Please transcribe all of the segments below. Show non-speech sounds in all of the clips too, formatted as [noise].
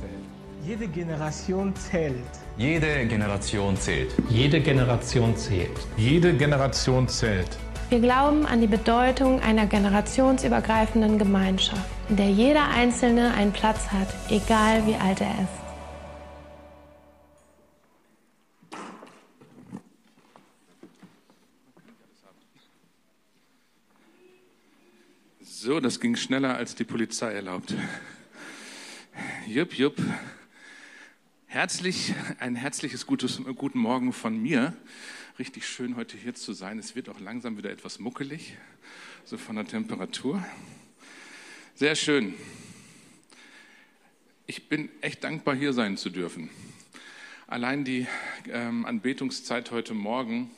zählt. Jede Generation zählt. Jede Generation zählt. Jede Generation zählt. Jede Generation zählt. Wir glauben an die Bedeutung einer generationsübergreifenden Gemeinschaft, in der jeder Einzelne einen Platz hat, egal wie alt er ist. So, das ging schneller als die Polizei erlaubt. Jupp, jupp. Herzlich, ein herzliches gutes, guten Morgen von mir. Richtig schön, heute hier zu sein. Es wird auch langsam wieder etwas muckelig, so von der Temperatur. Sehr schön. Ich bin echt dankbar, hier sein zu dürfen. Allein die ähm, Anbetungszeit heute Morgen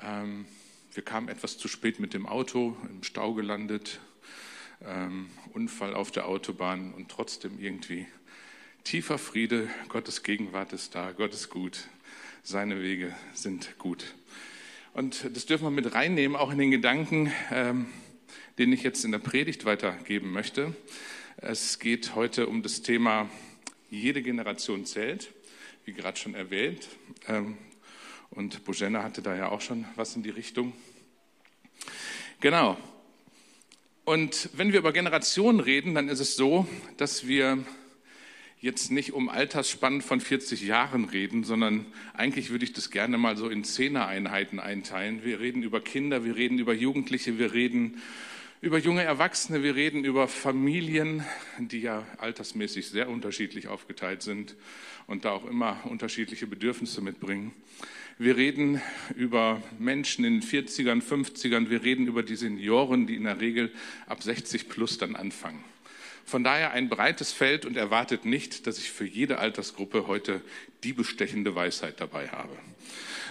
ähm, wir kamen etwas zu spät mit dem Auto, im Stau gelandet, ähm, Unfall auf der Autobahn und trotzdem irgendwie tiefer Friede. Gottes Gegenwart ist da, Gott ist gut, seine Wege sind gut. Und das dürfen wir mit reinnehmen, auch in den Gedanken, ähm, den ich jetzt in der Predigt weitergeben möchte. Es geht heute um das Thema Jede Generation zählt, wie gerade schon erwähnt. Ähm, und Bojena hatte da ja auch schon was in die Richtung. Genau. Und wenn wir über Generationen reden, dann ist es so, dass wir jetzt nicht um Altersspannen von 40 Jahren reden, sondern eigentlich würde ich das gerne mal so in Zehnereinheiten einteilen. Wir reden über Kinder, wir reden über Jugendliche, wir reden über junge Erwachsene, wir reden über Familien, die ja altersmäßig sehr unterschiedlich aufgeteilt sind und da auch immer unterschiedliche Bedürfnisse mitbringen. Wir reden über Menschen in den 40ern, 50ern. Wir reden über die Senioren, die in der Regel ab 60 plus dann anfangen. Von daher ein breites Feld und erwartet nicht, dass ich für jede Altersgruppe heute die bestechende Weisheit dabei habe,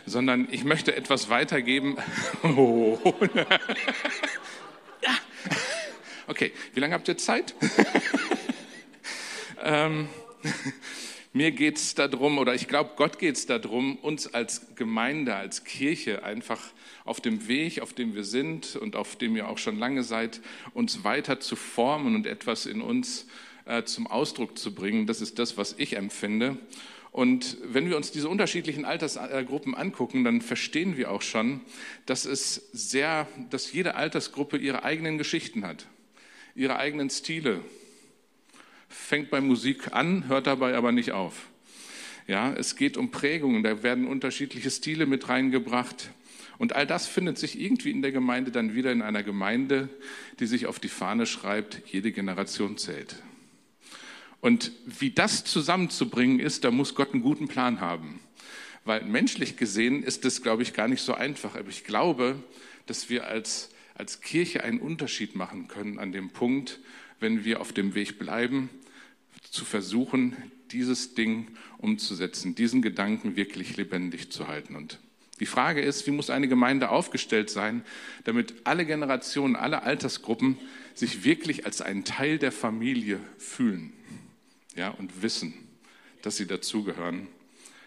sondern ich möchte etwas weitergeben. Oh. [laughs] Okay, wie lange habt ihr Zeit? [laughs] ähm, mir geht es darum, oder ich glaube, Gott geht es darum, uns als Gemeinde, als Kirche einfach auf dem Weg, auf dem wir sind und auf dem ihr auch schon lange seid, uns weiter zu formen und etwas in uns äh, zum Ausdruck zu bringen. Das ist das, was ich empfinde. Und wenn wir uns diese unterschiedlichen Altersgruppen angucken, dann verstehen wir auch schon, dass es sehr, dass jede Altersgruppe ihre eigenen Geschichten hat, ihre eigenen Stile, fängt bei Musik an, hört dabei aber nicht auf. Ja, es geht um Prägungen, da werden unterschiedliche Stile mit reingebracht. Und all das findet sich irgendwie in der Gemeinde dann wieder in einer Gemeinde, die sich auf die Fahne schreibt, jede Generation zählt. Und wie das zusammenzubringen ist, da muss Gott einen guten Plan haben. Weil menschlich gesehen ist das, glaube ich, gar nicht so einfach. Aber ich glaube, dass wir als, als Kirche einen Unterschied machen können an dem Punkt, wenn wir auf dem Weg bleiben, zu versuchen, dieses Ding umzusetzen, diesen Gedanken wirklich lebendig zu halten. Und die Frage ist, wie muss eine Gemeinde aufgestellt sein, damit alle Generationen, alle Altersgruppen sich wirklich als ein Teil der Familie fühlen ja, und wissen, dass sie dazugehören,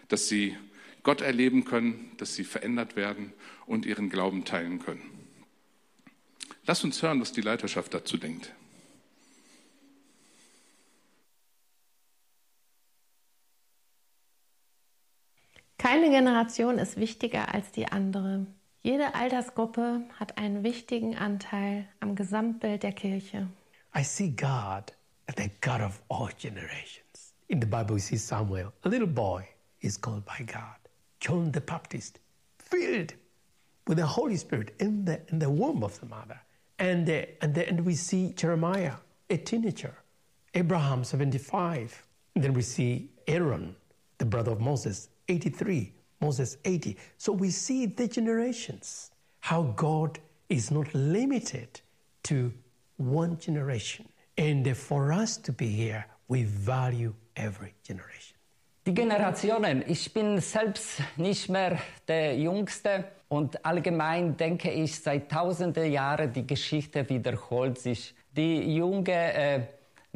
dass sie Gott erleben können, dass sie verändert werden und ihren Glauben teilen können. Lass uns hören, was die Leiterschaft dazu denkt. Keine Generation ist wichtiger als die andere. Jede Altersgruppe hat einen wichtigen Anteil am Gesamtbild der Kirche. I see God as the God of all generations. In the Bible we see Samuel, a little boy is called by God. John the Baptist, filled with the Holy Spirit in the, in the womb of the mother. And, uh, and, the, we see Jeremiah, a teenager. Abraham, 75. And then we see Aaron, the brother of Moses, 83, Moses 80. So we see the generations, how God is not limited to one generation. And for us to be here, we value every generation. Die Generationen, ich bin selbst nicht mehr der Jüngste und allgemein denke ich, seit tausenden Jahren die Geschichte wiederholt sich. Die junge äh,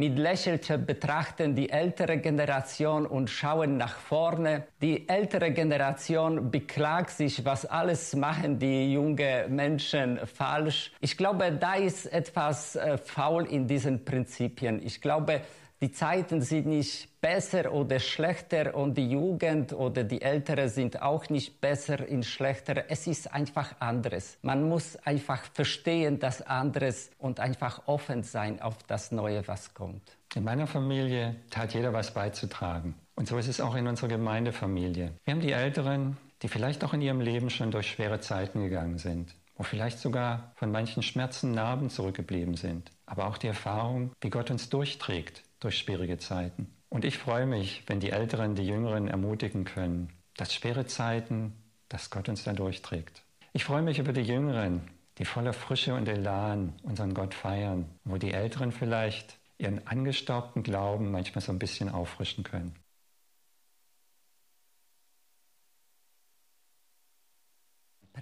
mit Lächeln betrachten die ältere Generation und schauen nach vorne. Die ältere Generation beklagt sich, was alles machen die jungen Menschen falsch. Ich glaube, da ist etwas äh, faul in diesen Prinzipien. Ich glaube, Die Zeiten sind nicht besser oder schlechter und die Jugend oder die Ältere sind auch nicht besser in schlechter. Es ist einfach anderes. Man muss einfach verstehen, dass anderes und einfach offen sein auf das Neue, was kommt. In meiner Familie hat jeder was beizutragen. Und so ist es auch in unserer Gemeindefamilie. Wir haben die Älteren, die vielleicht auch in ihrem Leben schon durch schwere Zeiten gegangen sind, wo vielleicht sogar von manchen Schmerzen Narben zurückgeblieben sind, aber auch die Erfahrung, wie Gott uns durchträgt durch schwierige Zeiten. Und ich freue mich, wenn die Älteren die Jüngeren ermutigen können, dass schwere Zeiten, dass Gott uns da durchträgt. Ich freue mich über die Jüngeren, die voller Frische und Elan unseren Gott feiern, wo die Älteren vielleicht ihren angestaubten Glauben manchmal so ein bisschen auffrischen können.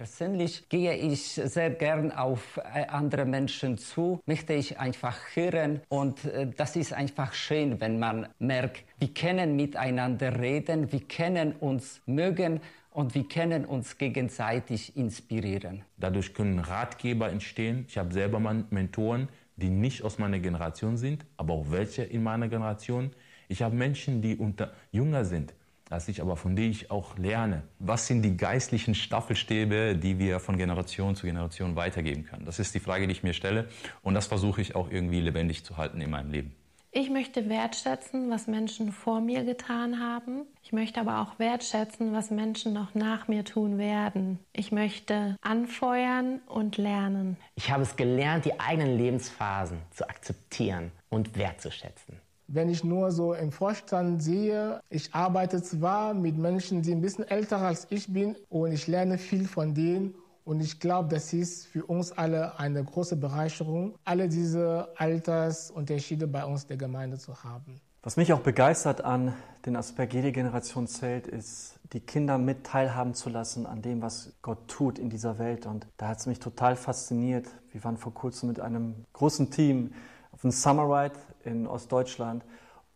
Persönlich gehe ich sehr gern auf äh, andere Menschen zu, möchte ich einfach hören und äh, das ist einfach schön, wenn man merkt, wir können miteinander reden, wir können uns mögen und wir können uns gegenseitig inspirieren. Dadurch können Ratgeber entstehen. Ich habe selber Mentoren, die nicht aus meiner Generation sind, aber auch welche in meiner Generation. Ich habe Menschen, die unter jünger sind, als ich, aber von denen ich auch lerne. Was sind die geistlichen Staffelstäbe, die wir von Generation zu Generation weitergeben können? Das ist die Frage, die ich mir stelle und das versuche ich auch irgendwie lebendig zu halten in meinem Leben. Ich möchte wertschätzen, was Menschen vor mir getan haben. Ich möchte aber auch wertschätzen, was Menschen noch nach mir tun werden. Ich möchte anfeuern und lernen. Ich habe es gelernt, die eigenen Lebensphasen zu akzeptieren und wertzuschätzen. Wenn ich nur so im Vorstand sehe, ich arbeite zwar mit Menschen, die ein bisschen älter als ich bin und ich lerne viel von denen und ich glaube, das ist für uns alle eine große Bereicherung, alle diese Altersunterschiede bei uns der Gemeinde zu haben. Was mich auch begeistert an den Aspekt, jede Generation zählt, ist, die Kinder mit teilhaben zu lassen an dem, was Gott tut in dieser Welt. Und da hat es mich total fasziniert. Wir waren vor kurzem mit einem großen Team auf einem Summer Ride in Ostdeutschland.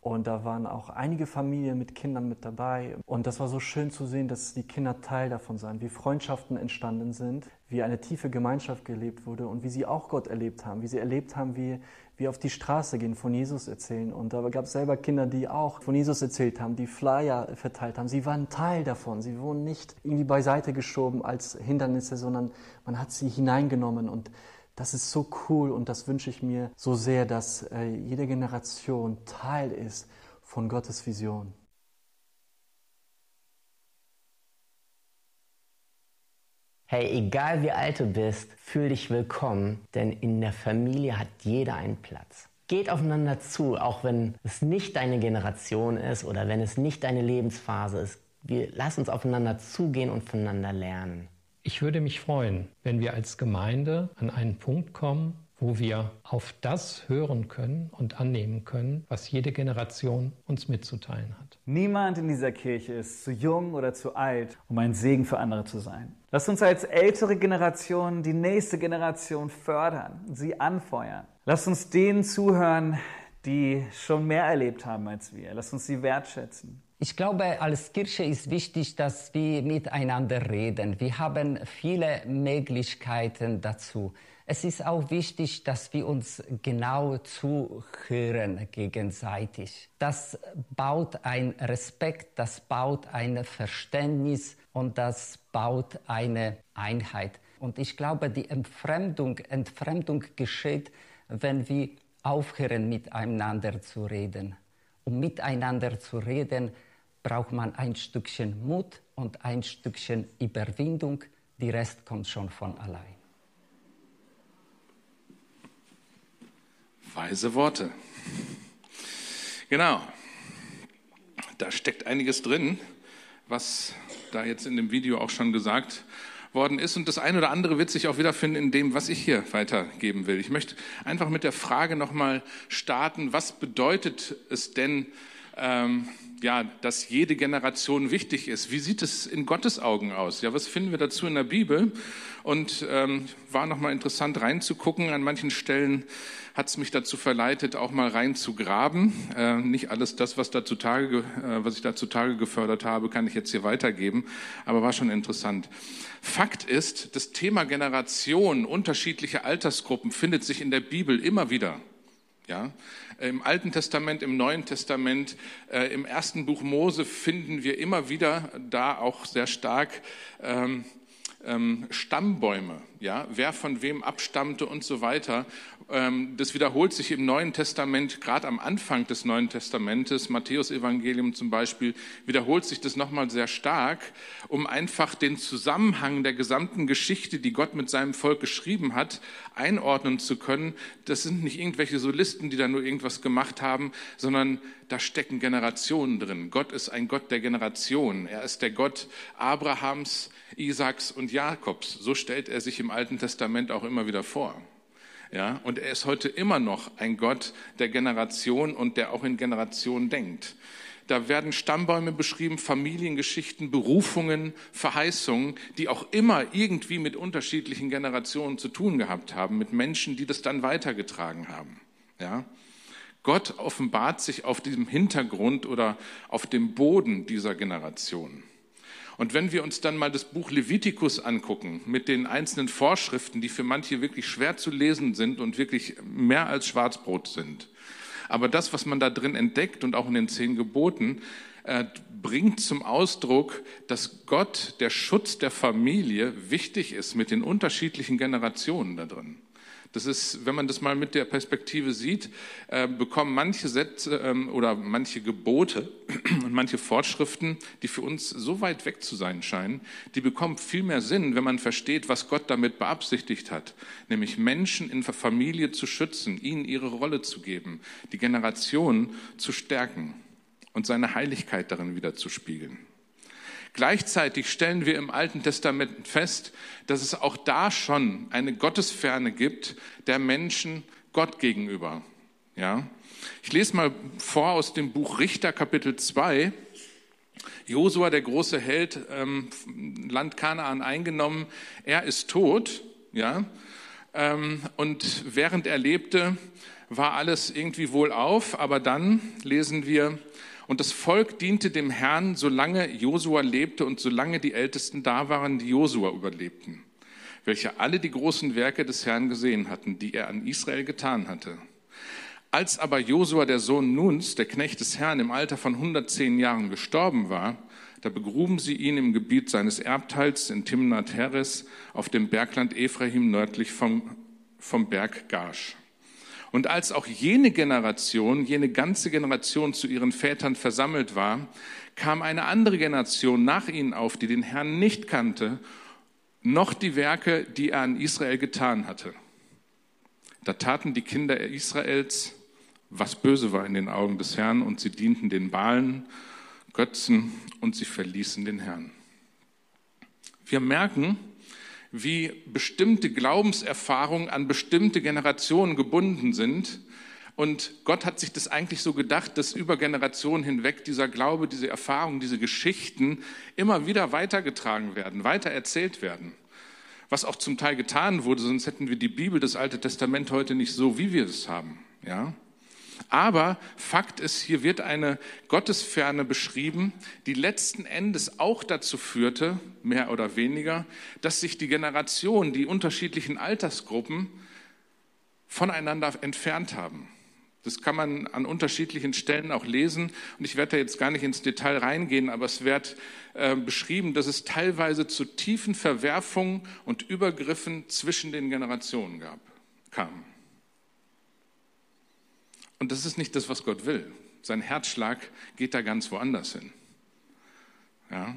Und da waren auch einige Familien mit Kindern mit dabei. Und das war so schön zu sehen, dass die Kinder Teil davon sind, wie Freundschaften entstanden sind, wie eine tiefe Gemeinschaft gelebt wurde und wie sie auch Gott erlebt haben, wie sie erlebt haben, wie wir auf die Straße gehen, von Jesus erzählen. Und da gab es selber Kinder, die auch von Jesus erzählt haben, die Flyer verteilt haben. Sie waren Teil davon. Sie wurden nicht irgendwie beiseite geschoben als Hindernisse, sondern man hat sie hineingenommen und das ist so cool und das wünsche ich mir so sehr, dass äh, jede Generation Teil ist von Gottes Vision. Hey, egal wie alt du bist, fühl dich willkommen, denn in der Familie hat jeder einen Platz. Geht aufeinander zu, auch wenn es nicht deine Generation ist oder wenn es nicht deine Lebensphase ist. Wir lass uns aufeinander zugehen und voneinander lernen. Ich würde mich freuen, wenn wir als Gemeinde an einen Punkt kommen, wo wir auf das hören können und annehmen können, was jede Generation uns mitzuteilen hat. Niemand in dieser Kirche ist zu jung oder zu alt, um ein Segen für andere zu sein. Lasst uns als ältere Generation die nächste Generation fördern, sie anfeuern. Lasst uns denen zuhören, die schon mehr erlebt haben als wir. Lasst uns sie wertschätzen. Ich glaube, als Kirche ist wichtig, dass wir miteinander reden. Wir haben viele Möglichkeiten dazu. Es ist auch wichtig, dass wir uns genau zuhören gegenseitig. Das baut ein Respekt, das baut ein Verständnis und das baut eine Einheit. Und ich glaube, die Entfremdung, Entfremdung geschieht, wenn wir aufhören, miteinander zu reden. Um miteinander zu reden, braucht man ein Stückchen Mut und ein Stückchen Überwindung. Die Rest kommt schon von allein. Weise Worte. Genau. Da steckt einiges drin, was da jetzt in dem Video auch schon gesagt worden ist. Und das eine oder andere wird sich auch wiederfinden in dem, was ich hier weitergeben will. Ich möchte einfach mit der Frage nochmal starten, was bedeutet es denn, ähm, ja, dass jede Generation wichtig ist. Wie sieht es in Gottes Augen aus? Ja, was finden wir dazu in der Bibel? Und ähm, war nochmal interessant reinzugucken. An manchen Stellen hat es mich dazu verleitet, auch mal reinzugraben. Äh, nicht alles das, was, da zutage, äh, was ich da zutage gefördert habe, kann ich jetzt hier weitergeben, aber war schon interessant. Fakt ist, das Thema Generation, unterschiedliche Altersgruppen findet sich in der Bibel immer wieder. Ja, im Alten Testament, im Neuen Testament, äh, im ersten Buch Mose finden wir immer wieder da auch sehr stark ähm, ähm, Stammbäume, ja, wer von wem abstammte und so weiter. Ähm, das wiederholt sich im Neuen Testament, gerade am Anfang des Neuen Testamentes, Matthäus Evangelium zum Beispiel, wiederholt sich das nochmal sehr stark, um einfach den Zusammenhang der gesamten Geschichte, die Gott mit seinem Volk geschrieben hat, einordnen zu können. Das sind nicht irgendwelche Solisten, die da nur irgendwas gemacht haben, sondern da stecken Generationen drin. Gott ist ein Gott der Generationen. Er ist der Gott Abrahams, Isaaks und Jakobs. So stellt er sich im Alten Testament auch immer wieder vor. Ja, und er ist heute immer noch ein Gott der Generation und der auch in Generationen denkt. Da werden Stammbäume beschrieben, Familiengeschichten, Berufungen, Verheißungen, die auch immer irgendwie mit unterschiedlichen Generationen zu tun gehabt haben, mit Menschen, die das dann weitergetragen haben. Ja. Gott offenbart sich auf diesem Hintergrund oder auf dem Boden dieser Generation. Und wenn wir uns dann mal das Buch Levitikus angucken, mit den einzelnen Vorschriften, die für manche wirklich schwer zu lesen sind und wirklich mehr als Schwarzbrot sind. Aber das, was man da drin entdeckt und auch in den zehn Geboten, äh, bringt zum Ausdruck, dass Gott, der Schutz der Familie, wichtig ist mit den unterschiedlichen Generationen da drin. Das ist, wenn man das mal mit der Perspektive sieht, äh, bekommen manche Sätze ähm, oder manche Gebote [clears throat] und manche Fortschriften, die für uns so weit weg zu sein scheinen, die bekommen viel mehr Sinn, wenn man versteht, was Gott damit beabsichtigt hat, nämlich Menschen in Familie zu schützen, ihnen ihre Rolle zu geben, die Generation zu stärken und seine Heiligkeit darin wieder zu spiegeln. Gleichzeitig stellen wir im Alten Testament fest, dass es auch da schon eine Gottesferne gibt der Menschen Gott gegenüber. Ja? Ich lese mal vor aus dem Buch Richter Kapitel 2. Josua, der große Held, ähm, Land Kanaan eingenommen, er ist tot, ja, ähm, und während er lebte, war alles irgendwie wohlauf, aber dann lesen wir, und das Volk diente dem Herrn, solange Josua lebte und solange die Ältesten da waren, die Josua überlebten, welche alle die großen Werke des Herrn gesehen hatten, die er an Israel getan hatte. Als aber Josua, der Sohn Nuns, der Knecht des Herrn, im Alter von 110 Jahren gestorben war, da begruben sie ihn im Gebiet seines Erbteils in Timnath Heres auf dem Bergland Ephraim nördlich vom, vom Berg Gash. Und als auch jene Generation, jene ganze Generation zu ihren Vätern versammelt war, kam eine andere Generation nach ihnen auf, die den Herrn nicht kannte, noch die Werke, die er an Israel getan hatte. Da taten die Kinder Israels, was böse war in den Augen des Herrn, und sie dienten den Balen, Götzen, und sie verließen den Herrn. Wir merken, wie bestimmte Glaubenserfahrungen an bestimmte Generationen gebunden sind. Und Gott hat sich das eigentlich so gedacht, dass über Generationen hinweg dieser Glaube, diese Erfahrungen, diese Geschichten immer wieder weitergetragen werden, weiter erzählt werden. Was auch zum Teil getan wurde, sonst hätten wir die Bibel, das Alte Testament heute nicht so, wie wir es haben. Ja? Aber Fakt ist, hier wird eine Gottesferne beschrieben, die letzten Endes auch dazu führte, mehr oder weniger, dass sich die Generationen, die unterschiedlichen Altersgruppen voneinander entfernt haben. Das kann man an unterschiedlichen Stellen auch lesen. Und ich werde da jetzt gar nicht ins Detail reingehen, aber es wird äh, beschrieben, dass es teilweise zu tiefen Verwerfungen und Übergriffen zwischen den Generationen gab, kam. Und das ist nicht das, was Gott will. Sein Herzschlag geht da ganz woanders hin. Ja.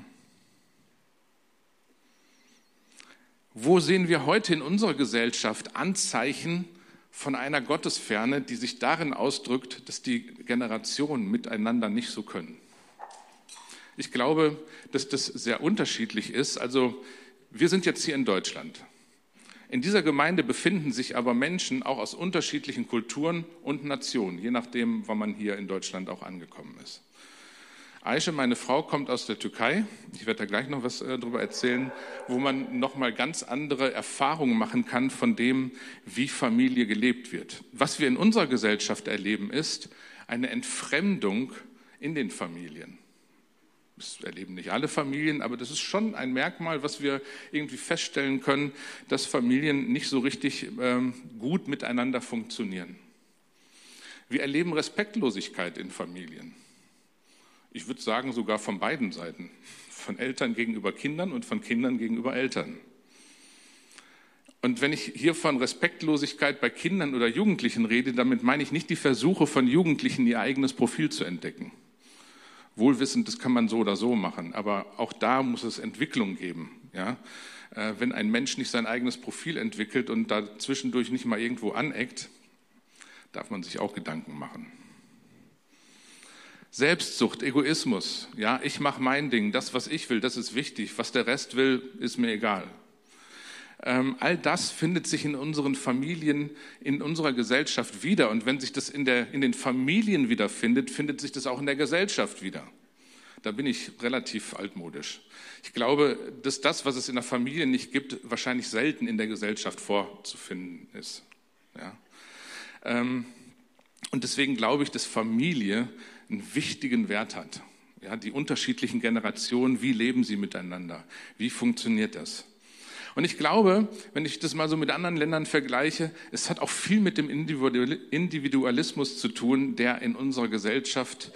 Wo sehen wir heute in unserer Gesellschaft Anzeichen von einer Gottesferne, die sich darin ausdrückt, dass die Generationen miteinander nicht so können? Ich glaube, dass das sehr unterschiedlich ist. Also wir sind jetzt hier in Deutschland. In dieser Gemeinde befinden sich aber Menschen auch aus unterschiedlichen Kulturen und Nationen, je nachdem, wann man hier in Deutschland auch angekommen ist. Aische, meine Frau, kommt aus der Türkei. Ich werde da gleich noch was äh, darüber erzählen, wo man noch mal ganz andere Erfahrungen machen kann von dem, wie Familie gelebt wird. Was wir in unserer Gesellschaft erleben, ist eine Entfremdung in den Familien. Das erleben nicht alle Familien, aber das ist schon ein Merkmal, was wir irgendwie feststellen können, dass Familien nicht so richtig ähm, gut miteinander funktionieren. Wir erleben Respektlosigkeit in Familien. Ich würde sagen, sogar von beiden Seiten. Von Eltern gegenüber Kindern und von Kindern gegenüber Eltern. Und wenn ich hier von Respektlosigkeit bei Kindern oder Jugendlichen rede, damit meine ich nicht die Versuche von Jugendlichen, ihr eigenes Profil zu entdecken. Wohlwissend, das kann man so oder so machen, aber auch da muss es Entwicklung geben. Ja? Äh, wenn ein Mensch nicht sein eigenes Profil entwickelt und da zwischendurch nicht mal irgendwo aneckt, darf man sich auch Gedanken machen. Selbstsucht, Egoismus, ja, ich mache mein Ding, das, was ich will, das ist wichtig, was der Rest will, ist mir egal. Ähm, all das findet sich in unseren Familien, in unserer Gesellschaft wieder. Und wenn sich das in, der, in den Familien wiederfindet, findet sich das auch in der Gesellschaft wieder. Da bin ich relativ altmodisch. Ich glaube, dass das, was es in der Familie nicht gibt, wahrscheinlich selten in der Gesellschaft vorzufinden ist. Ja? Ähm, und deswegen glaube ich, dass Familie einen wichtigen Wert hat. Ja, die unterschiedlichen Generationen, wie leben sie miteinander? Wie funktioniert das? Und ich glaube, wenn ich das mal so mit anderen Ländern vergleiche, es hat auch viel mit dem Individualismus zu tun, der in unserer Gesellschaft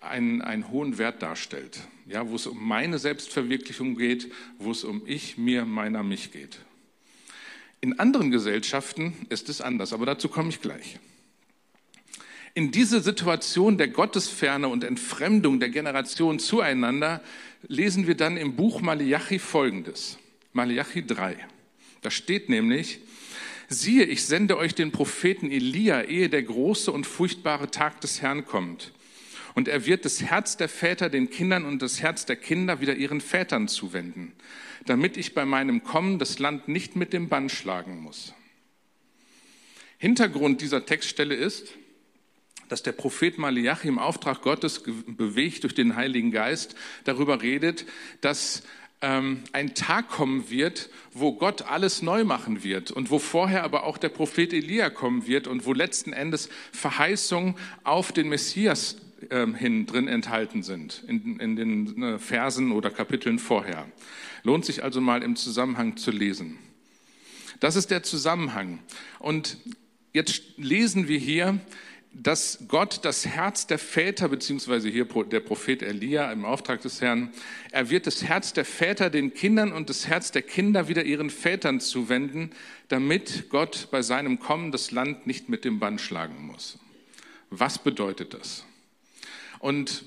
einen, einen hohen Wert darstellt. Ja, wo es um meine Selbstverwirklichung geht, wo es um ich, mir, meiner, mich geht. In anderen Gesellschaften ist es anders, aber dazu komme ich gleich. In diese Situation der Gottesferne und Entfremdung der Generationen zueinander lesen wir dann im Buch Malachi Folgendes. Malachi 3. Da steht nämlich, siehe, ich sende euch den Propheten Elia, ehe der große und furchtbare Tag des Herrn kommt. Und er wird das Herz der Väter den Kindern und das Herz der Kinder wieder ihren Vätern zuwenden, damit ich bei meinem Kommen das Land nicht mit dem Bann schlagen muss. Hintergrund dieser Textstelle ist, dass der Prophet Malachi im Auftrag Gottes bewegt durch den Heiligen Geist darüber redet, dass ähm, ein Tag kommen wird, wo Gott alles neu machen wird und wo vorher aber auch der Prophet Elia kommen wird und wo letzten Endes Verheißungen auf den Messias ähm, hin drin enthalten sind, in, in den äh, Versen oder Kapiteln vorher. Lohnt sich also mal im Zusammenhang zu lesen. Das ist der Zusammenhang. Und jetzt lesen wir hier, dass Gott das Herz der Väter, beziehungsweise hier der Prophet Elia im Auftrag des Herrn, er wird das Herz der Väter den Kindern und das Herz der Kinder wieder ihren Vätern zuwenden, damit Gott bei seinem Kommen das Land nicht mit dem Bann schlagen muss. Was bedeutet das? Und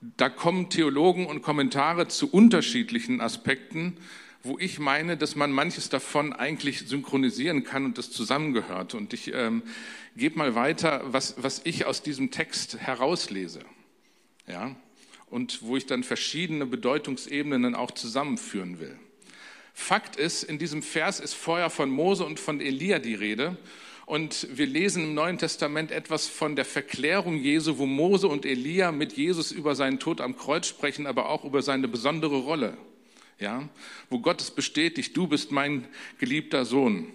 da kommen Theologen und Kommentare zu unterschiedlichen Aspekten wo ich meine, dass man manches davon eigentlich synchronisieren kann und das zusammengehört. Und ich ähm, gebe mal weiter, was, was ich aus diesem Text herauslese. Ja? Und wo ich dann verschiedene Bedeutungsebenen dann auch zusammenführen will. Fakt ist, in diesem Vers ist vorher von Mose und von Elia die Rede. Und wir lesen im Neuen Testament etwas von der Verklärung Jesu, wo Mose und Elia mit Jesus über seinen Tod am Kreuz sprechen, aber auch über seine besondere Rolle ja, wo Gott es bestätigt, du bist mein geliebter Sohn.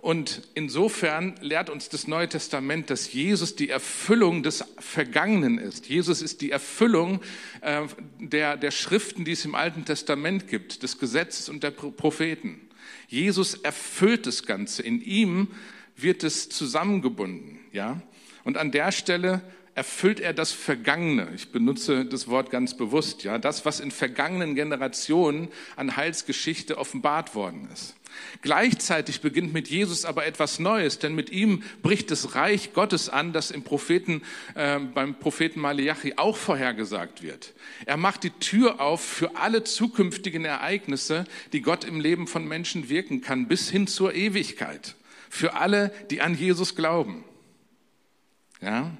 Und insofern lehrt uns das Neue Testament, dass Jesus die Erfüllung des Vergangenen ist. Jesus ist die Erfüllung äh, der, der Schriften, die es im Alten Testament gibt, des Gesetzes und der Propheten. Jesus erfüllt das Ganze. In ihm wird es zusammengebunden. Ja? Und an der Stelle erfüllt er das Vergangene. Ich benutze das Wort ganz bewusst, ja, das, was in vergangenen Generationen an Heilsgeschichte offenbart worden ist. Gleichzeitig beginnt mit Jesus aber etwas Neues, denn mit ihm bricht das Reich Gottes an, das im Propheten, äh, beim Propheten Malachi auch vorhergesagt wird. Er macht die Tür auf für alle zukünftigen Ereignisse, die Gott im Leben von Menschen wirken kann, bis hin zur Ewigkeit. Für alle, die an Jesus glauben. Ja?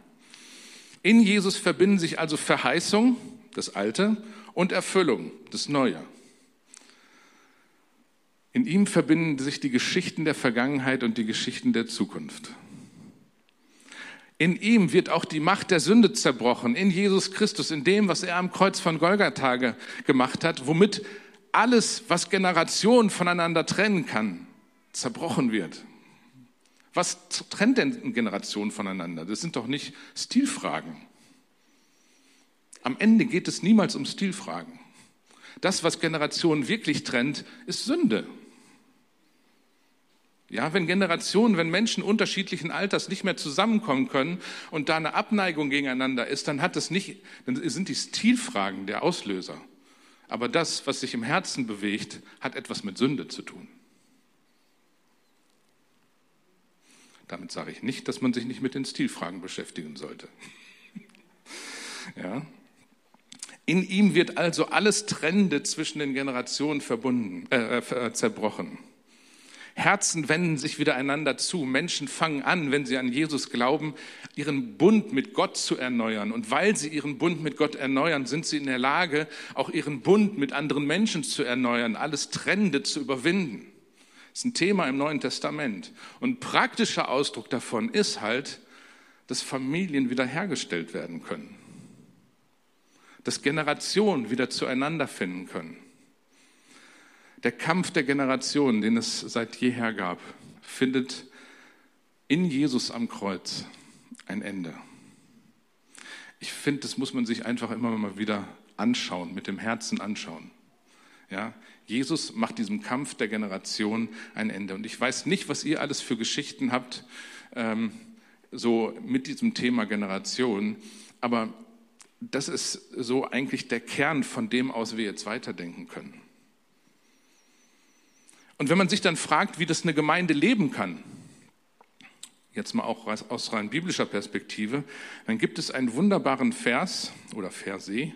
In Jesus verbinden sich also Verheißung, das Alte, und Erfüllung, das Neue. In ihm verbinden sich die Geschichten der Vergangenheit und die Geschichten der Zukunft. In ihm wird auch die Macht der Sünde zerbrochen, in Jesus Christus, in dem, was er am Kreuz von Golgatha gemacht hat, womit alles, was Generationen voneinander trennen kann, zerbrochen wird. Was trennt denn Generationen voneinander? Das sind doch nicht Stilfragen. Am Ende geht es niemals um Stilfragen. Das, was Generationen wirklich trennt, ist Sünde. Ja, wenn Generationen, wenn Menschen unterschiedlichen Alters nicht mehr zusammenkommen können und da eine Abneigung gegeneinander ist, dann hat es nicht, dann sind die Stilfragen der Auslöser. Aber das, was sich im Herzen bewegt, hat etwas mit Sünde zu tun. Damit sage ich nicht, dass man sich nicht mit den Stilfragen beschäftigen sollte. [laughs] ja. In ihm wird also alles Trennende zwischen den Generationen verbunden, äh, äh, zerbrochen. Herzen wenden sich wieder einander zu. Menschen fangen an, wenn sie an Jesus glauben, ihren Bund mit Gott zu erneuern. Und weil sie ihren Bund mit Gott erneuern, sind sie in der Lage, auch ihren Bund mit anderen Menschen zu erneuern, alles Trennende zu überwinden. Das ist ein Thema im Neuen Testament. Und praktischer Ausdruck davon ist halt, dass Familien wiederhergestellt werden können. Dass Generationen wieder zueinander finden können. Der Kampf der Generationen, den es seit jeher gab, findet in Jesus am Kreuz ein Ende. Ich finde, das muss man sich einfach immer mal wieder anschauen, mit dem Herzen anschauen. Ja, Jesus macht diesem Kampf der Generation ein Ende. Und ich weiß nicht, was ihr alles für Geschichten habt, ähm, so mit diesem Thema Generation, aber das ist so eigentlich der Kern, von dem aus wir jetzt weiterdenken können. Und wenn man sich dann fragt, wie das eine Gemeinde leben kann, jetzt mal auch aus rein biblischer Perspektive, dann gibt es einen wunderbaren Vers oder Verse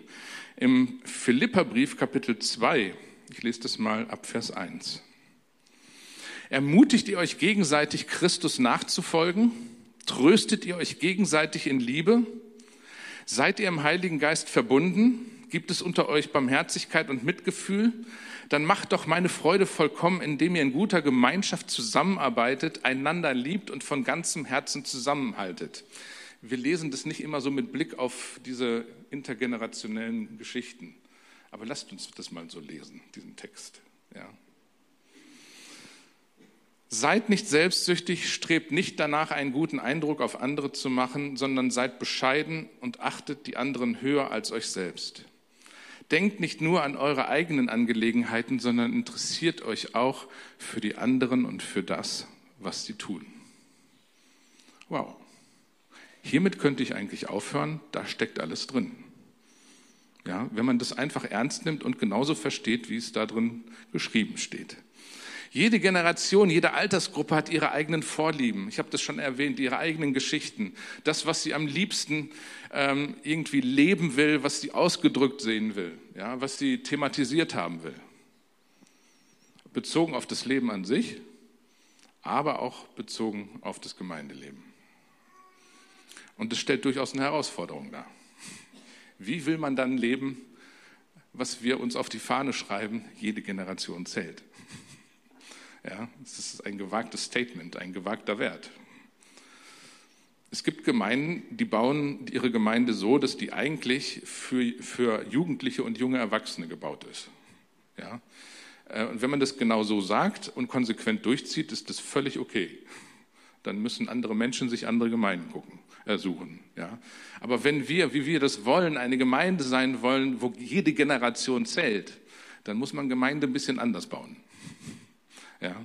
im Philipperbrief Kapitel 2. Ich lese das mal ab Vers 1. Ermutigt ihr euch gegenseitig, Christus nachzufolgen? Tröstet ihr euch gegenseitig in Liebe? Seid ihr im Heiligen Geist verbunden? Gibt es unter euch Barmherzigkeit und Mitgefühl? Dann macht doch meine Freude vollkommen, indem ihr in guter Gemeinschaft zusammenarbeitet, einander liebt und von ganzem Herzen zusammenhaltet. Wir lesen das nicht immer so mit Blick auf diese intergenerationellen Geschichten. Aber lasst uns das mal so lesen, diesen Text. Ja. Seid nicht selbstsüchtig, strebt nicht danach, einen guten Eindruck auf andere zu machen, sondern seid bescheiden und achtet die anderen höher als euch selbst. Denkt nicht nur an eure eigenen Angelegenheiten, sondern interessiert euch auch für die anderen und für das, was sie tun. Wow. Hiermit könnte ich eigentlich aufhören, da steckt alles drin. Ja, wenn man das einfach ernst nimmt und genauso versteht, wie es da drin geschrieben steht. Jede Generation, jede Altersgruppe hat ihre eigenen Vorlieben. Ich habe das schon erwähnt, ihre eigenen Geschichten. Das, was sie am liebsten ähm, irgendwie leben will, was sie ausgedrückt sehen will, ja, was sie thematisiert haben will. Bezogen auf das Leben an sich, aber auch bezogen auf das Gemeindeleben. Und das stellt durchaus eine Herausforderung dar. Wie will man dann leben, was wir uns auf die Fahne schreiben, jede Generation zählt? Ja, das ist ein gewagtes Statement, ein gewagter Wert. Es gibt Gemeinden, die bauen ihre Gemeinde so, dass die eigentlich für, für Jugendliche und junge Erwachsene gebaut ist. Ja? Äh, und wenn man das genau so sagt und konsequent durchzieht, ist das völlig okay. Dann müssen andere Menschen sich andere Gemeinden gucken, äh, suchen. Ja? Aber wenn wir, wie wir das wollen, eine Gemeinde sein wollen, wo jede Generation zählt, dann muss man Gemeinde ein bisschen anders bauen. Ja.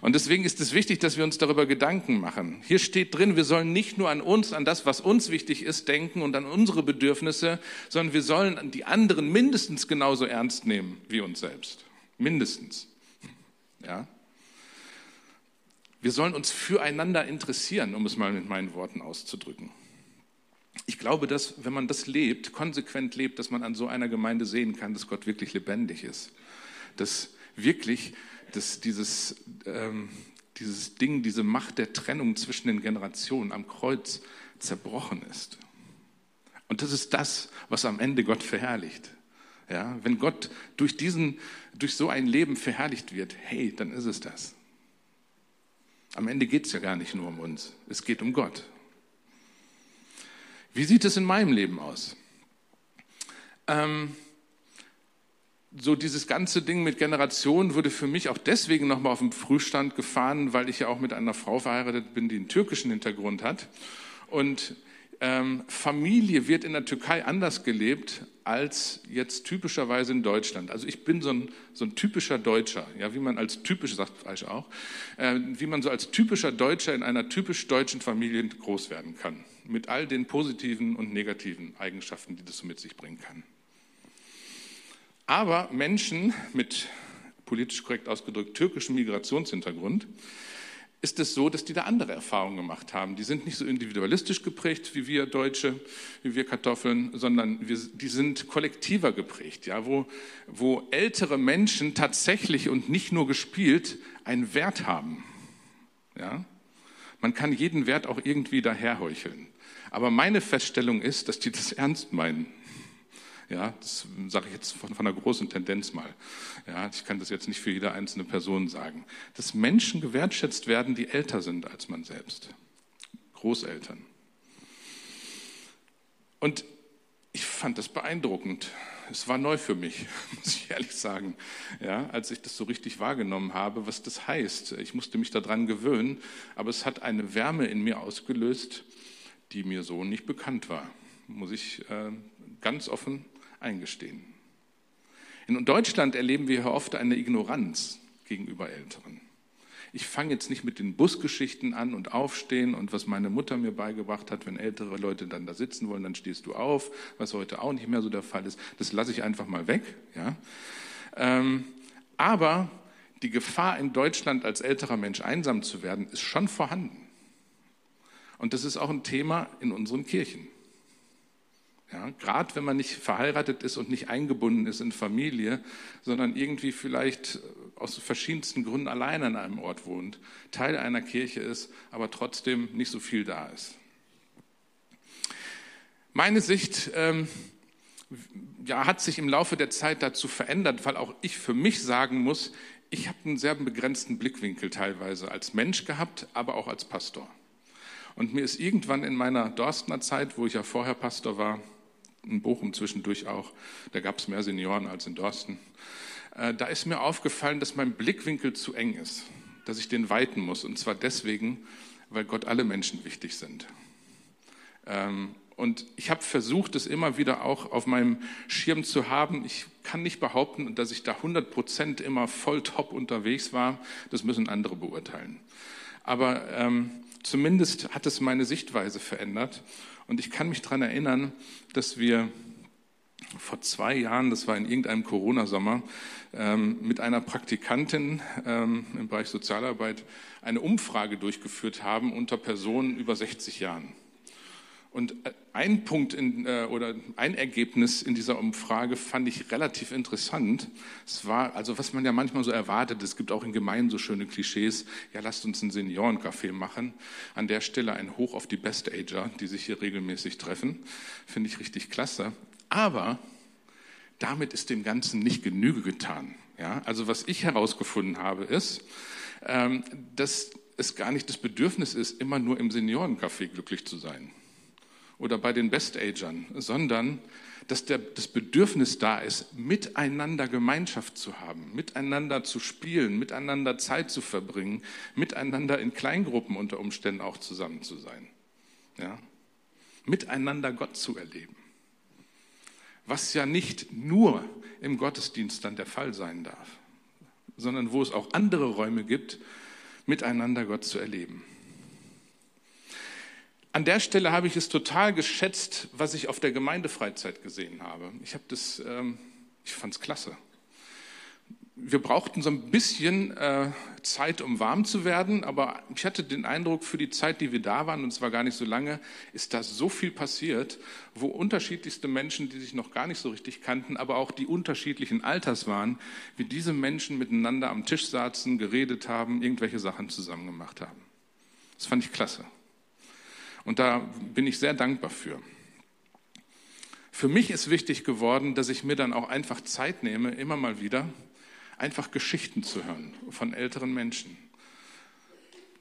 Und deswegen ist es wichtig, dass wir uns darüber Gedanken machen. Hier steht drin, wir sollen nicht nur an uns, an das, was uns wichtig ist, denken und an unsere Bedürfnisse, sondern wir sollen die anderen mindestens genauso ernst nehmen wie uns selbst. Mindestens. Ja. Wir sollen uns füreinander interessieren, um es mal mit meinen Worten auszudrücken. Ich glaube, dass wenn man das lebt, konsequent lebt, dass man an so einer Gemeinde sehen kann, dass Gott wirklich lebendig ist. Dass wirklich dass dieses, ähm, dieses Ding, diese Macht der Trennung zwischen den Generationen am Kreuz zerbrochen ist. Und das ist das, was am Ende Gott verherrlicht. Ja, wenn Gott durch, diesen, durch so ein Leben verherrlicht wird, hey, dann ist es das. Am Ende geht es ja gar nicht nur um uns, es geht um Gott. Wie sieht es in meinem Leben aus? Ähm, so dieses ganze Ding mit Generationen wurde für mich auch deswegen nochmal auf den Frühstand gefahren, weil ich ja auch mit einer Frau verheiratet bin, die einen türkischen Hintergrund hat. Und ähm, Familie wird in der Türkei anders gelebt als jetzt typischerweise in Deutschland. Also ich bin so ein, so ein typischer Deutscher, ja, wie man als typisch, sagt falsch auch, äh, wie man so als typischer Deutscher in einer typisch deutschen Familie groß werden kann. Mit all den positiven und negativen Eigenschaften, die das so mit sich bringen kann. Aber Menschen mit politisch korrekt ausgedrückt türkischem Migrationshintergrund, ist es so, dass die da andere Erfahrungen gemacht haben. Die sind nicht so individualistisch geprägt wie wir Deutsche, wie wir Kartoffeln, sondern wir, die sind kollektiver geprägt, ja, wo, wo ältere Menschen tatsächlich und nicht nur gespielt einen Wert haben. Ja. Man kann jeden Wert auch irgendwie daherheucheln. Aber meine Feststellung ist, dass die das ernst meinen. Ja, das sage ich jetzt von, von einer großen Tendenz mal. Ja, ich kann das jetzt nicht für jede einzelne Person sagen. Dass Menschen gewertschätzt werden, die älter sind als man selbst. Großeltern. Und ich fand das beeindruckend. Es war neu für mich, [laughs] muss ich ehrlich sagen, ja, als ich das so richtig wahrgenommen habe, was das heißt. Ich musste mich daran gewöhnen, aber es hat eine Wärme in mir ausgelöst, die mir so nicht bekannt war, muss ich äh, ganz offen eingestehen. In Deutschland erleben wir oft eine Ignoranz gegenüber Älteren. Ich fange jetzt nicht mit den Busgeschichten an und aufstehen und was meine Mutter mir beigebracht hat, wenn ältere Leute dann da sitzen wollen, dann stehst du auf, was heute auch nicht mehr so der Fall ist. Das lasse ich einfach mal weg. Ja? Ähm, aber die Gefahr in Deutschland als älterer Mensch einsam zu werden, ist schon vorhanden. Und das ist auch ein Thema in unseren Kirchen. Ja, Gerade wenn man nicht verheiratet ist und nicht eingebunden ist in Familie, sondern irgendwie vielleicht aus verschiedensten Gründen allein an einem Ort wohnt, Teil einer Kirche ist, aber trotzdem nicht so viel da ist. Meine Sicht ähm, ja, hat sich im Laufe der Zeit dazu verändert, weil auch ich für mich sagen muss, ich habe einen sehr begrenzten Blickwinkel teilweise als Mensch gehabt, aber auch als Pastor. Und mir ist irgendwann in meiner Dorstner Zeit, wo ich ja vorher Pastor war, in Bochum zwischendurch auch, da gab es mehr Senioren als in Dorsten, äh, da ist mir aufgefallen, dass mein Blickwinkel zu eng ist, dass ich den weiten muss. Und zwar deswegen, weil Gott alle Menschen wichtig sind. Ähm, und ich habe versucht, es immer wieder auch auf meinem Schirm zu haben. Ich kann nicht behaupten, dass ich da 100 Prozent immer voll top unterwegs war. Das müssen andere beurteilen. Aber ähm, zumindest hat es meine Sichtweise verändert. Und ich kann mich daran erinnern, dass wir vor zwei Jahren, das war in irgendeinem Corona-Sommer, ähm, mit einer Praktikantin ähm, im Bereich Sozialarbeit eine Umfrage durchgeführt haben unter Personen über 60 Jahren. Und ein Punkt in, äh, oder ein Ergebnis in dieser Umfrage fand ich relativ interessant. Es war, also was man ja manchmal so erwartet, es gibt auch in Gemeinden so schöne Klischees, ja, lasst uns ein Seniorencafé machen. An der Stelle ein Hoch auf die Best-Ager, die sich hier regelmäßig treffen. Finde ich richtig klasse. Aber damit ist dem Ganzen nicht Genüge getan. Ja, also was ich herausgefunden habe, ist, ähm, dass es gar nicht das Bedürfnis ist, immer nur im Seniorencafé glücklich zu sein oder bei den Best-Agern, sondern dass der, das Bedürfnis da ist, miteinander Gemeinschaft zu haben, miteinander zu spielen, miteinander Zeit zu verbringen, miteinander in Kleingruppen unter Umständen auch zusammen zu sein. Ja? Miteinander Gott zu erleben. Was ja nicht nur im Gottesdienst dann der Fall sein darf, sondern wo es auch andere Räume gibt, miteinander Gott zu erleben. An der Stelle habe ich es total geschätzt, was ich auf der Gemeindefreizeit gesehen habe. Ich habe das, ähm, ich fand es klasse. Wir brauchten so ein bisschen äh, Zeit, um warm zu werden, aber ich hatte den Eindruck, für die Zeit, die wir da waren, und es war gar nicht so lange, ist da so viel passiert, wo unterschiedlichste Menschen, die sich noch gar nicht so richtig kannten, aber auch die unterschiedlichen Alters waren, wie diese Menschen miteinander am Tisch saßen, geredet haben, irgendwelche Sachen zusammen gemacht haben. Das fand ich klasse. Und da bin ich sehr dankbar für. Für mich ist wichtig geworden, dass ich mir dann auch einfach Zeit nehme, immer mal wieder einfach Geschichten zu hören von älteren Menschen.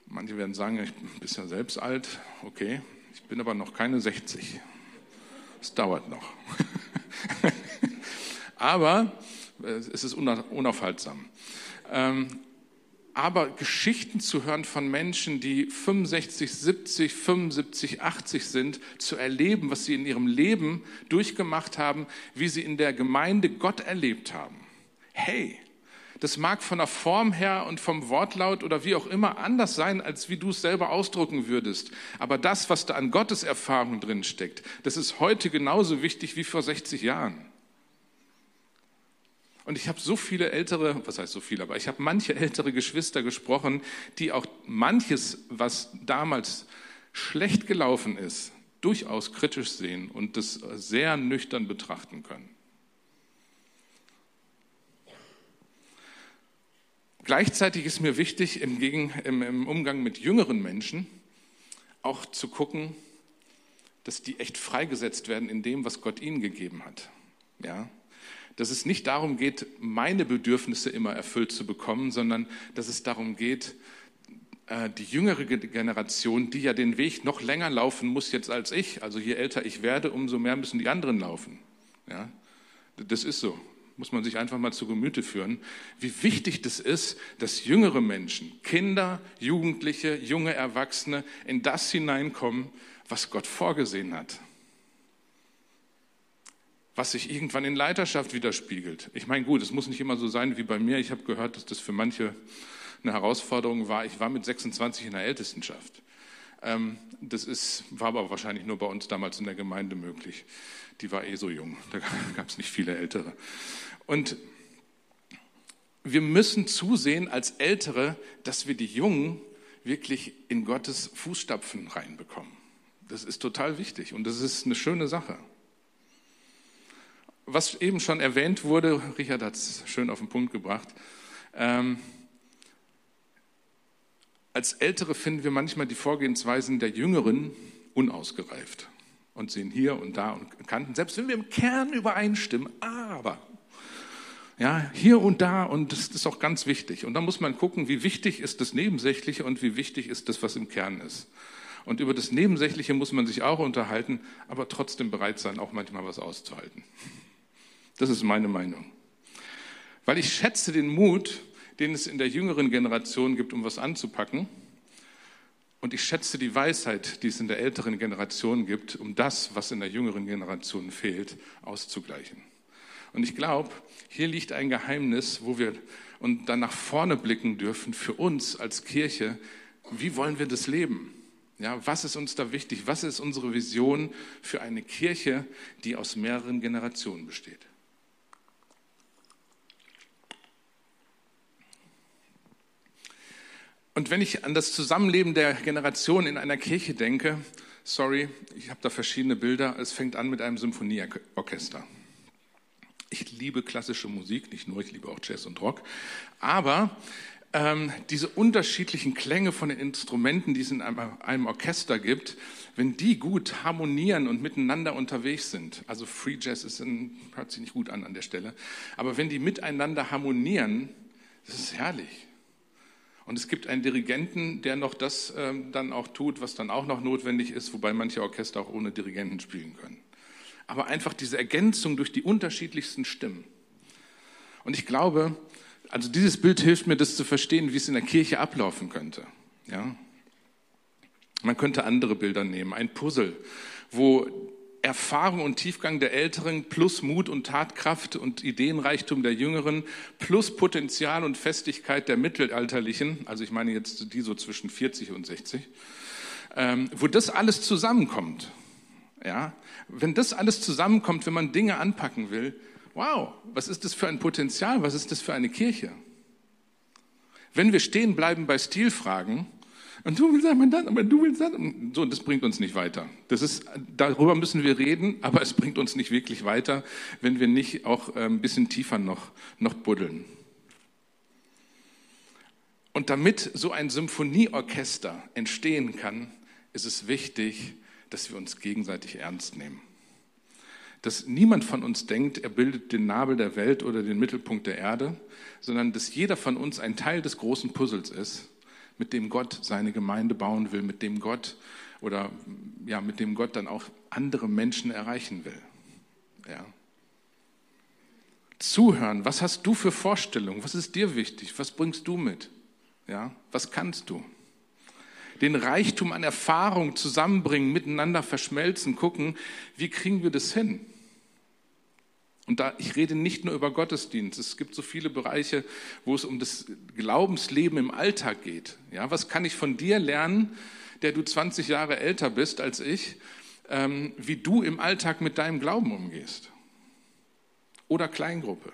Manche werden sagen, ich bin ja selbst alt, okay, ich bin aber noch keine 60. Es dauert noch. [laughs] aber äh, es ist unaufhaltsam. Aber Geschichten zu hören von Menschen, die 65, 70, 75, 80 sind, zu erleben, was sie in ihrem Leben durchgemacht haben, wie sie in der Gemeinde Gott erlebt haben. Hey, das mag von der Form her und vom Wortlaut oder wie auch immer anders sein, als wie du es selber ausdrucken würdest. Aber das, was da an Gottes Erfahrung drin steckt, das ist heute genauso wichtig wie vor 60 Jahren. Und ich habe so viele ältere, was heißt so viele, aber ich habe manche ältere Geschwister gesprochen, die auch manches, was damals schlecht gelaufen ist, durchaus kritisch sehen und das sehr nüchtern betrachten können. Gleichzeitig ist mir wichtig, im, Gegen, im, im Umgang mit jüngeren Menschen auch zu gucken, dass die echt freigesetzt werden in dem, was Gott ihnen gegeben hat. Ja? Dass es nicht darum geht, meine Bedürfnisse immer erfüllt zu bekommen, sondern dass es darum geht, äh, die jüngere Generation, die ja den Weg noch länger laufen muss jetzt als ich, also je älter ich werde, umso mehr müssen die anderen laufen. Ja? Das ist so muss man sich einfach mal zu Gemüte führen, wie wichtig das ist, dass jüngere Menschen, Kinder, Jugendliche, junge Erwachsene in das hineinkommen, was Gott vorgesehen hat. Was sich irgendwann in Leiterschaft widerspiegelt. Ich meine, gut, es muss nicht immer so sein wie bei mir. Ich habe gehört, dass das für manche eine Herausforderung war. Ich war mit 26 in der Ältestenschaft. Ähm, das ist, war aber wahrscheinlich nur bei uns damals in der Gemeinde möglich. Die war eh so jung, da [laughs] gab es nicht viele Ältere. Und wir müssen zusehen als Ältere, dass wir die Jungen wirklich in Gottes Fußstapfen reinbekommen. Das ist total wichtig und das ist eine schöne Sache. Was eben schon erwähnt wurde, Richard hat es schön auf den Punkt gebracht, ähm, als Ältere finden wir manchmal die Vorgehensweisen der Jüngeren unausgereift und sehen hier und da und Kanten, selbst wenn wir im Kern übereinstimmen, aber ja, hier und da und das ist auch ganz wichtig. Und da muss man gucken, wie wichtig ist das Nebensächliche und wie wichtig ist das, was im Kern ist. Und über das Nebensächliche muss man sich auch unterhalten, aber trotzdem bereit sein, auch manchmal was auszuhalten. Das ist meine Meinung. Weil ich schätze den Mut, den es in der jüngeren Generation gibt, um was anzupacken. Und ich schätze die Weisheit, die es in der älteren Generation gibt, um das, was in der jüngeren Generation fehlt, auszugleichen. Und ich glaube, hier liegt ein Geheimnis, wo wir und dann nach vorne blicken dürfen für uns als Kirche. Wie wollen wir das leben? Ja, was ist uns da wichtig? Was ist unsere Vision für eine Kirche, die aus mehreren Generationen besteht? Und wenn ich an das Zusammenleben der Generationen in einer Kirche denke, sorry, ich habe da verschiedene Bilder. Es fängt an mit einem Symphonieorchester. Ich liebe klassische Musik, nicht nur, ich liebe auch Jazz und Rock. Aber ähm, diese unterschiedlichen Klänge von den Instrumenten, die es in einem, einem, Orchester gibt, wenn die gut harmonieren und miteinander unterwegs sind, also Free Jazz ist ein, hört sich nicht gut an an der Stelle, aber wenn die miteinander harmonieren, das ist herrlich. Und es gibt einen Dirigenten, der noch das ähm, dann auch tut, was dann auch noch notwendig ist, wobei manche Orchester auch ohne Dirigenten spielen können aber einfach diese Ergänzung durch die unterschiedlichsten Stimmen. Und ich glaube, also dieses Bild hilft mir, das zu verstehen, wie es in der Kirche ablaufen könnte. Ja? Man könnte andere Bilder nehmen, ein Puzzle, wo Erfahrung und Tiefgang der Älteren plus Mut und Tatkraft und Ideenreichtum der Jüngeren plus Potenzial und Festigkeit der Mittelalterlichen, also ich meine jetzt die so zwischen 40 und 60, ähm, wo das alles zusammenkommt. Ja, wenn das alles zusammenkommt, wenn man Dinge anpacken will, wow, was ist das für ein Potenzial? Was ist das für eine Kirche? Wenn wir stehen bleiben bei Stilfragen, und du willst aber das, aber du willst das, so, das bringt uns nicht weiter. Das ist, darüber müssen wir reden, aber es bringt uns nicht wirklich weiter, wenn wir nicht auch äh, ein bisschen tiefer noch, noch buddeln. Und damit so ein Symphonieorchester entstehen kann, ist es wichtig, dass wir uns gegenseitig ernst nehmen. Dass niemand von uns denkt, er bildet den Nabel der Welt oder den Mittelpunkt der Erde, sondern dass jeder von uns ein Teil des großen Puzzles ist, mit dem Gott seine Gemeinde bauen will, mit dem Gott oder ja, mit dem Gott dann auch andere Menschen erreichen will. Ja. Zuhören, was hast du für Vorstellungen? Was ist dir wichtig? Was bringst du mit? Ja, was kannst du? Den Reichtum an Erfahrung zusammenbringen, miteinander verschmelzen, gucken, wie kriegen wir das hin? Und da, ich rede nicht nur über Gottesdienst. Es gibt so viele Bereiche, wo es um das Glaubensleben im Alltag geht. Ja, was kann ich von dir lernen, der du 20 Jahre älter bist als ich, ähm, wie du im Alltag mit deinem Glauben umgehst? Oder Kleingruppe.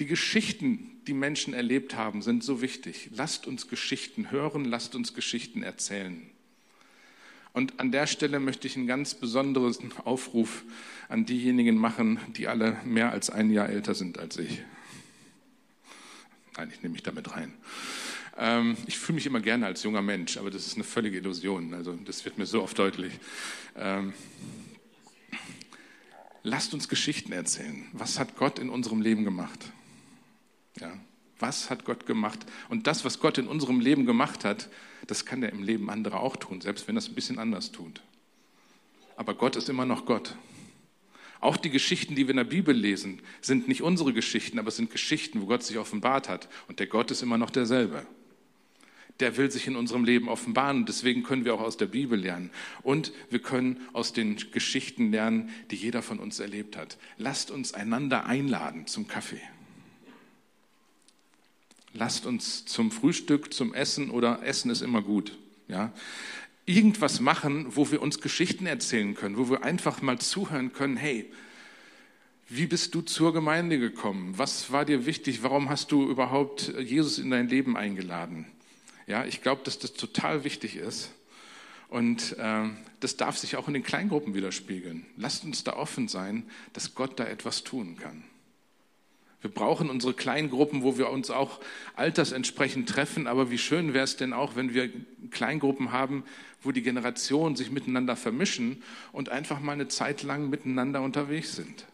Die Geschichten, die Menschen erlebt haben, sind so wichtig. Lasst uns Geschichten hören, lasst uns Geschichten erzählen. Und an der Stelle möchte ich einen ganz besonderen [laughs] Aufruf an diejenigen machen, die alle mehr als ein Jahr älter sind als ich. Nein, ich nehme mich damit rein. Ähm, ich fühle mich immer gerne als junger Mensch, aber das ist eine völlige Illusion. Also das wird mir so oft deutlich. Ähm, lasst uns Geschichten erzählen. Was hat Gott in unserem Leben gemacht? Ja, was hat Gott gemacht? Und das, was Gott in unserem Leben gemacht hat, das kann er im Leben anderer auch tun, selbst wenn er es ein bisschen anders tut. Aber Gott ist immer noch Gott. Auch die Geschichten, die wir in der Bibel lesen, sind nicht unsere Geschichten, aber es sind Geschichten, wo Gott sich offenbart hat. Und der Gott ist immer noch derselbe. Der will sich in unserem Leben offenbaren. Deswegen können wir auch aus der Bibel lernen. Und wir können aus den Geschichten lernen, die jeder von uns erlebt hat. Lasst uns einander einladen zum Kaffee. Lasst uns zum Frühstück, zum Essen oder Essen ist immer gut. Ja? Irgendwas machen, wo wir uns Geschichten erzählen können, wo wir einfach mal zuhören können, hey, wie bist du zur Gemeinde gekommen? Was war dir wichtig? Warum hast du überhaupt Jesus in dein Leben eingeladen? Ja, ich glaube, dass das total wichtig ist. Und äh, das darf sich auch in den Kleingruppen widerspiegeln. Lasst uns da offen sein, dass Gott da etwas tun kann. Wir brauchen unsere kleinen Gruppen, wo wir uns auch altersentsprechend treffen. Aber wie schön wäre es denn auch, wenn wir Kleingruppen haben, wo die Generationen sich miteinander vermischen und einfach mal eine Zeit lang miteinander unterwegs sind.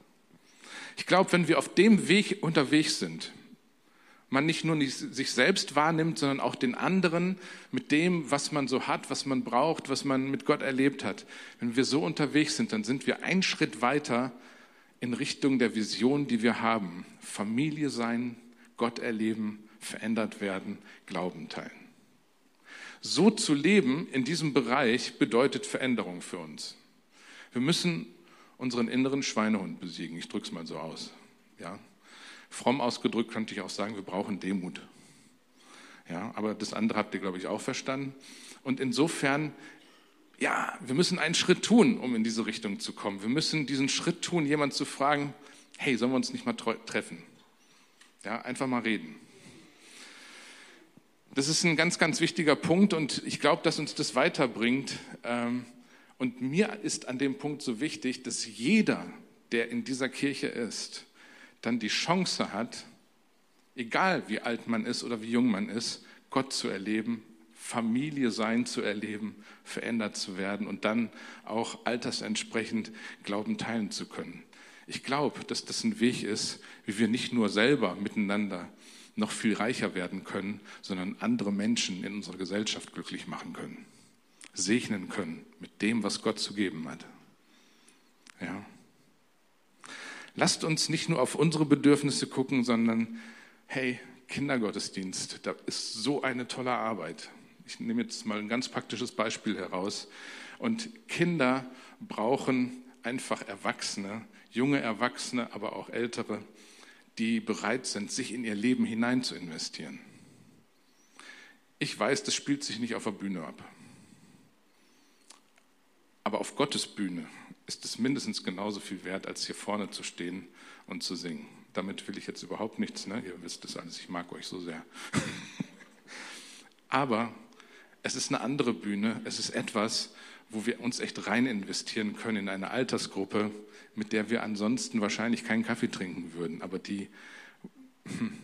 Ich glaube, wenn wir auf dem Weg unterwegs sind, man nicht nur nicht sich selbst wahrnimmt, sondern auch den anderen mit dem, was man so hat, was man braucht, was man mit Gott erlebt hat. Wenn wir so unterwegs sind, dann sind wir einen Schritt weiter in Richtung der Vision, die wir haben. Familie sein, Gott erleben, verändert werden, Glauben teilen. So zu leben in diesem Bereich bedeutet Veränderung für uns. Wir müssen unseren inneren Schweinehund besiegen. Ich drücke es mal so aus. Ja? Fromm ausgedrückt könnte ich auch sagen, wir brauchen Demut. Ja, aber das andere habt ihr, glaube ich, auch verstanden. Und insofern ja, wir müssen einen Schritt tun, um in diese Richtung zu kommen. Wir müssen diesen Schritt tun, jemand zu fragen, hey, sollen wir uns nicht mal treffen? Ja, einfach mal reden. Das ist ein ganz, ganz wichtiger Punkt und ich glaube, dass uns das weiterbringt. Ähm, und mir ist an dem Punkt so wichtig, dass jeder, der in dieser Kirche ist, dann die Chance hat, egal wie alt man ist oder wie jung man ist, Gott zu erleben Familie sein zu erleben, verändert zu werden und dann auch altersentsprechend Glauben teilen zu können. Ich glaube, dass das ein Weg ist, wie wir nicht nur selber miteinander noch viel reicher werden können, sondern andere Menschen in unserer Gesellschaft glücklich machen können, segnen können mit dem, was Gott zu geben hat. Ja. Lasst uns nicht nur auf unsere Bedürfnisse gucken, sondern hey, Kindergottesdienst, da ist so eine tolle Arbeit. Ich nehme jetzt mal ein ganz praktisches Beispiel heraus. Und Kinder brauchen einfach Erwachsene, junge Erwachsene, aber auch ältere, die bereit sind, sich in ihr Leben hinein zu investieren. Ich weiß, das spielt sich nicht auf der Bühne ab. Aber auf Gottes Bühne ist es mindestens genauso viel wert, als hier vorne zu stehen und zu singen. Damit will ich jetzt überhaupt nichts, ne? ihr wisst das alles, ich mag euch so sehr. [laughs] Aber es ist eine andere Bühne. Es ist etwas, wo wir uns echt rein investieren können in eine Altersgruppe, mit der wir ansonsten wahrscheinlich keinen Kaffee trinken würden. Aber die, hm,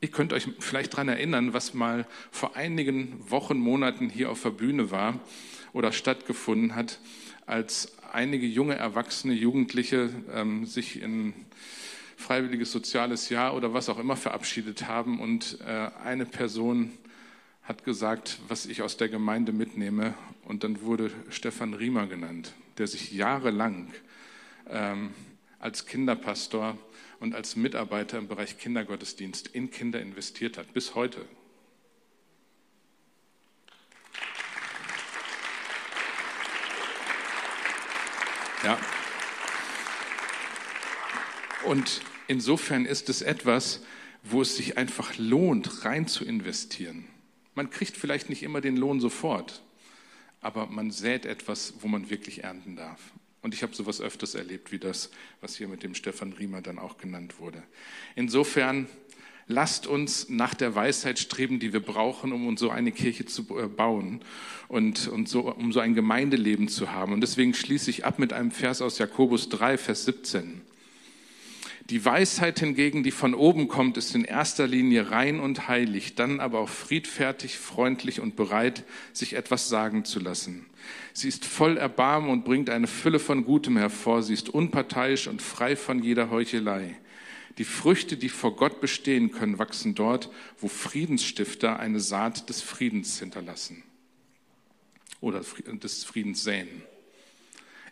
ihr könnt euch vielleicht daran erinnern, was mal vor einigen Wochen, Monaten hier auf der Bühne war oder stattgefunden hat, als einige junge Erwachsene, Jugendliche ähm, sich in freiwilliges soziales Jahr oder was auch immer verabschiedet haben und äh, eine Person hat gesagt, was ich aus der Gemeinde mitnehme. Und dann wurde Stefan Riemer genannt, der sich jahrelang ähm, als Kinderpastor und als Mitarbeiter im Bereich Kindergottesdienst in Kinder investiert hat, bis heute. Ja. Und insofern ist es etwas, wo es sich einfach lohnt, rein zu investieren. Man kriegt vielleicht nicht immer den Lohn sofort, aber man sät etwas, wo man wirklich ernten darf. Und ich habe sowas öfters erlebt, wie das, was hier mit dem Stefan Riemer dann auch genannt wurde. Insofern lasst uns nach der Weisheit streben, die wir brauchen, um uns so eine Kirche zu äh, bauen und, und so, um so ein Gemeindeleben zu haben. Und deswegen schließe ich ab mit einem Vers aus Jakobus 3, Vers 17. Die Weisheit hingegen, die von oben kommt, ist in erster Linie rein und heilig, dann aber auch friedfertig, freundlich und bereit, sich etwas sagen zu lassen. Sie ist voll Erbarmen und bringt eine Fülle von Gutem hervor. Sie ist unparteiisch und frei von jeder Heuchelei. Die Früchte, die vor Gott bestehen können, wachsen dort, wo Friedensstifter eine Saat des Friedens hinterlassen oder des Friedens säen.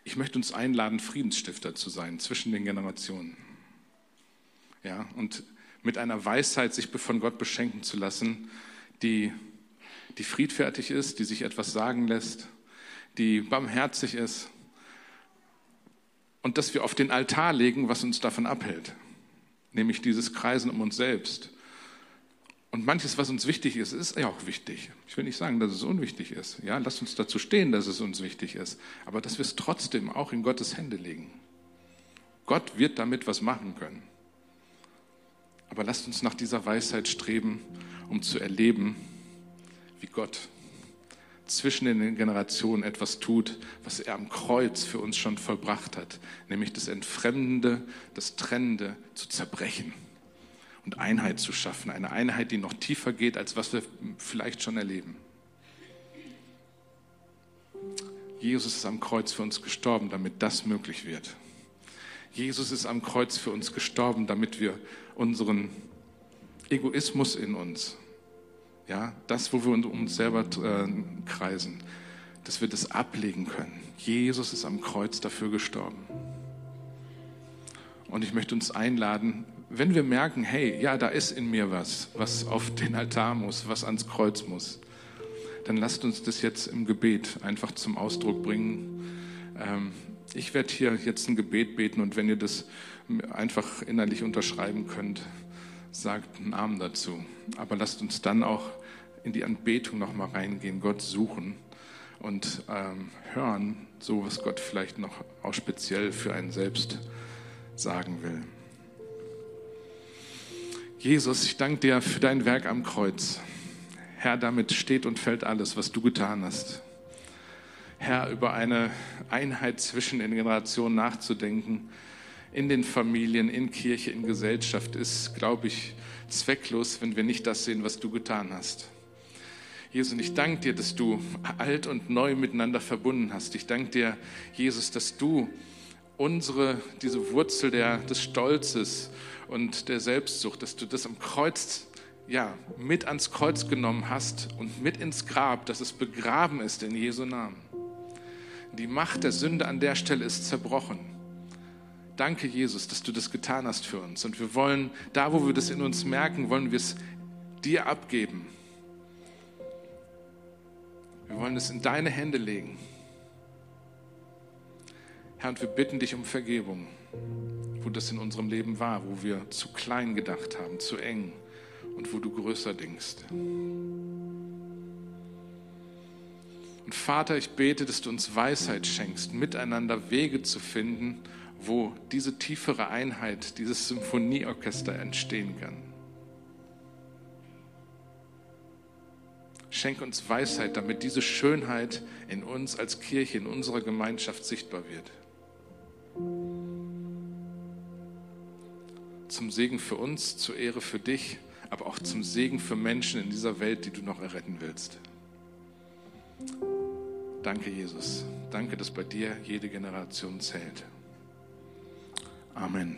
Ich möchte uns einladen, Friedensstifter zu sein zwischen den Generationen ja, und mit einer Weisheit sich von Gott beschenken zu lassen, die, die friedfertig ist, die sich etwas sagen lässt, die barmherzig ist und dass wir auf den Altar legen, was uns davon abhält, nämlich dieses Kreisen um uns selbst. Und manches, was uns wichtig ist, ist ja auch wichtig. Ich will nicht sagen, dass es unwichtig ist. Ja, lasst uns dazu stehen, dass es uns wichtig ist. Aber dass wir es trotzdem auch in Gottes Hände legen. Gott wird damit was machen können. Aber lasst uns nach dieser Weisheit streben, um zu erleben, wie Gott zwischen den Generationen etwas tut, was er am Kreuz für uns schon vollbracht hat, nämlich das Entfremdende, das Trennende zu zerbrechen und Einheit zu schaffen. Eine Einheit, die noch tiefer geht, als was wir vielleicht schon erleben. Jesus ist am Kreuz für uns gestorben, damit das möglich wird. Jesus ist am Kreuz für uns gestorben, damit wir unseren Egoismus in uns, ja, das, wo wir uns um uns selber äh, kreisen, dass wir das ablegen können. Jesus ist am Kreuz dafür gestorben. Und ich möchte uns einladen, wenn wir merken, hey, ja, da ist in mir was, was auf den Altar muss, was ans Kreuz muss, dann lasst uns das jetzt im Gebet einfach zum Ausdruck bringen. Ähm, ich werde hier jetzt ein Gebet beten und wenn ihr das einfach innerlich unterschreiben könnt, sagt einen Namen dazu. Aber lasst uns dann auch in die Anbetung nochmal reingehen, Gott suchen und ähm, hören, so was Gott vielleicht noch auch speziell für einen selbst sagen will. Jesus, ich danke dir für dein Werk am Kreuz. Herr, damit steht und fällt alles, was du getan hast. Herr, über eine Einheit zwischen den Generationen nachzudenken, in den Familien, in Kirche, in Gesellschaft, ist, glaube ich, zwecklos, wenn wir nicht das sehen, was du getan hast. Jesus, und ich danke dir, dass du alt und neu miteinander verbunden hast. Ich danke dir, Jesus, dass du unsere, diese Wurzel der, des Stolzes und der Selbstsucht, dass du das am Kreuz, ja, mit ans Kreuz genommen hast und mit ins Grab, dass es begraben ist in Jesu Namen. Die Macht der Sünde an der Stelle ist zerbrochen. Danke, Jesus, dass du das getan hast für uns. Und wir wollen, da wo wir das in uns merken, wollen wir es dir abgeben. Wir wollen es in deine Hände legen. Herr, und wir bitten dich um Vergebung, wo das in unserem Leben war, wo wir zu klein gedacht haben, zu eng und wo du größer denkst. Und Vater, ich bete, dass du uns Weisheit schenkst, miteinander Wege zu finden, wo diese tiefere Einheit, dieses Symphonieorchester entstehen kann. Schenk uns Weisheit, damit diese Schönheit in uns als Kirche, in unserer Gemeinschaft sichtbar wird. Zum Segen für uns, zur Ehre für dich, aber auch zum Segen für Menschen in dieser Welt, die du noch erretten willst. Danke, Jesus. Danke, dass bei dir jede Generation zählt. Amen.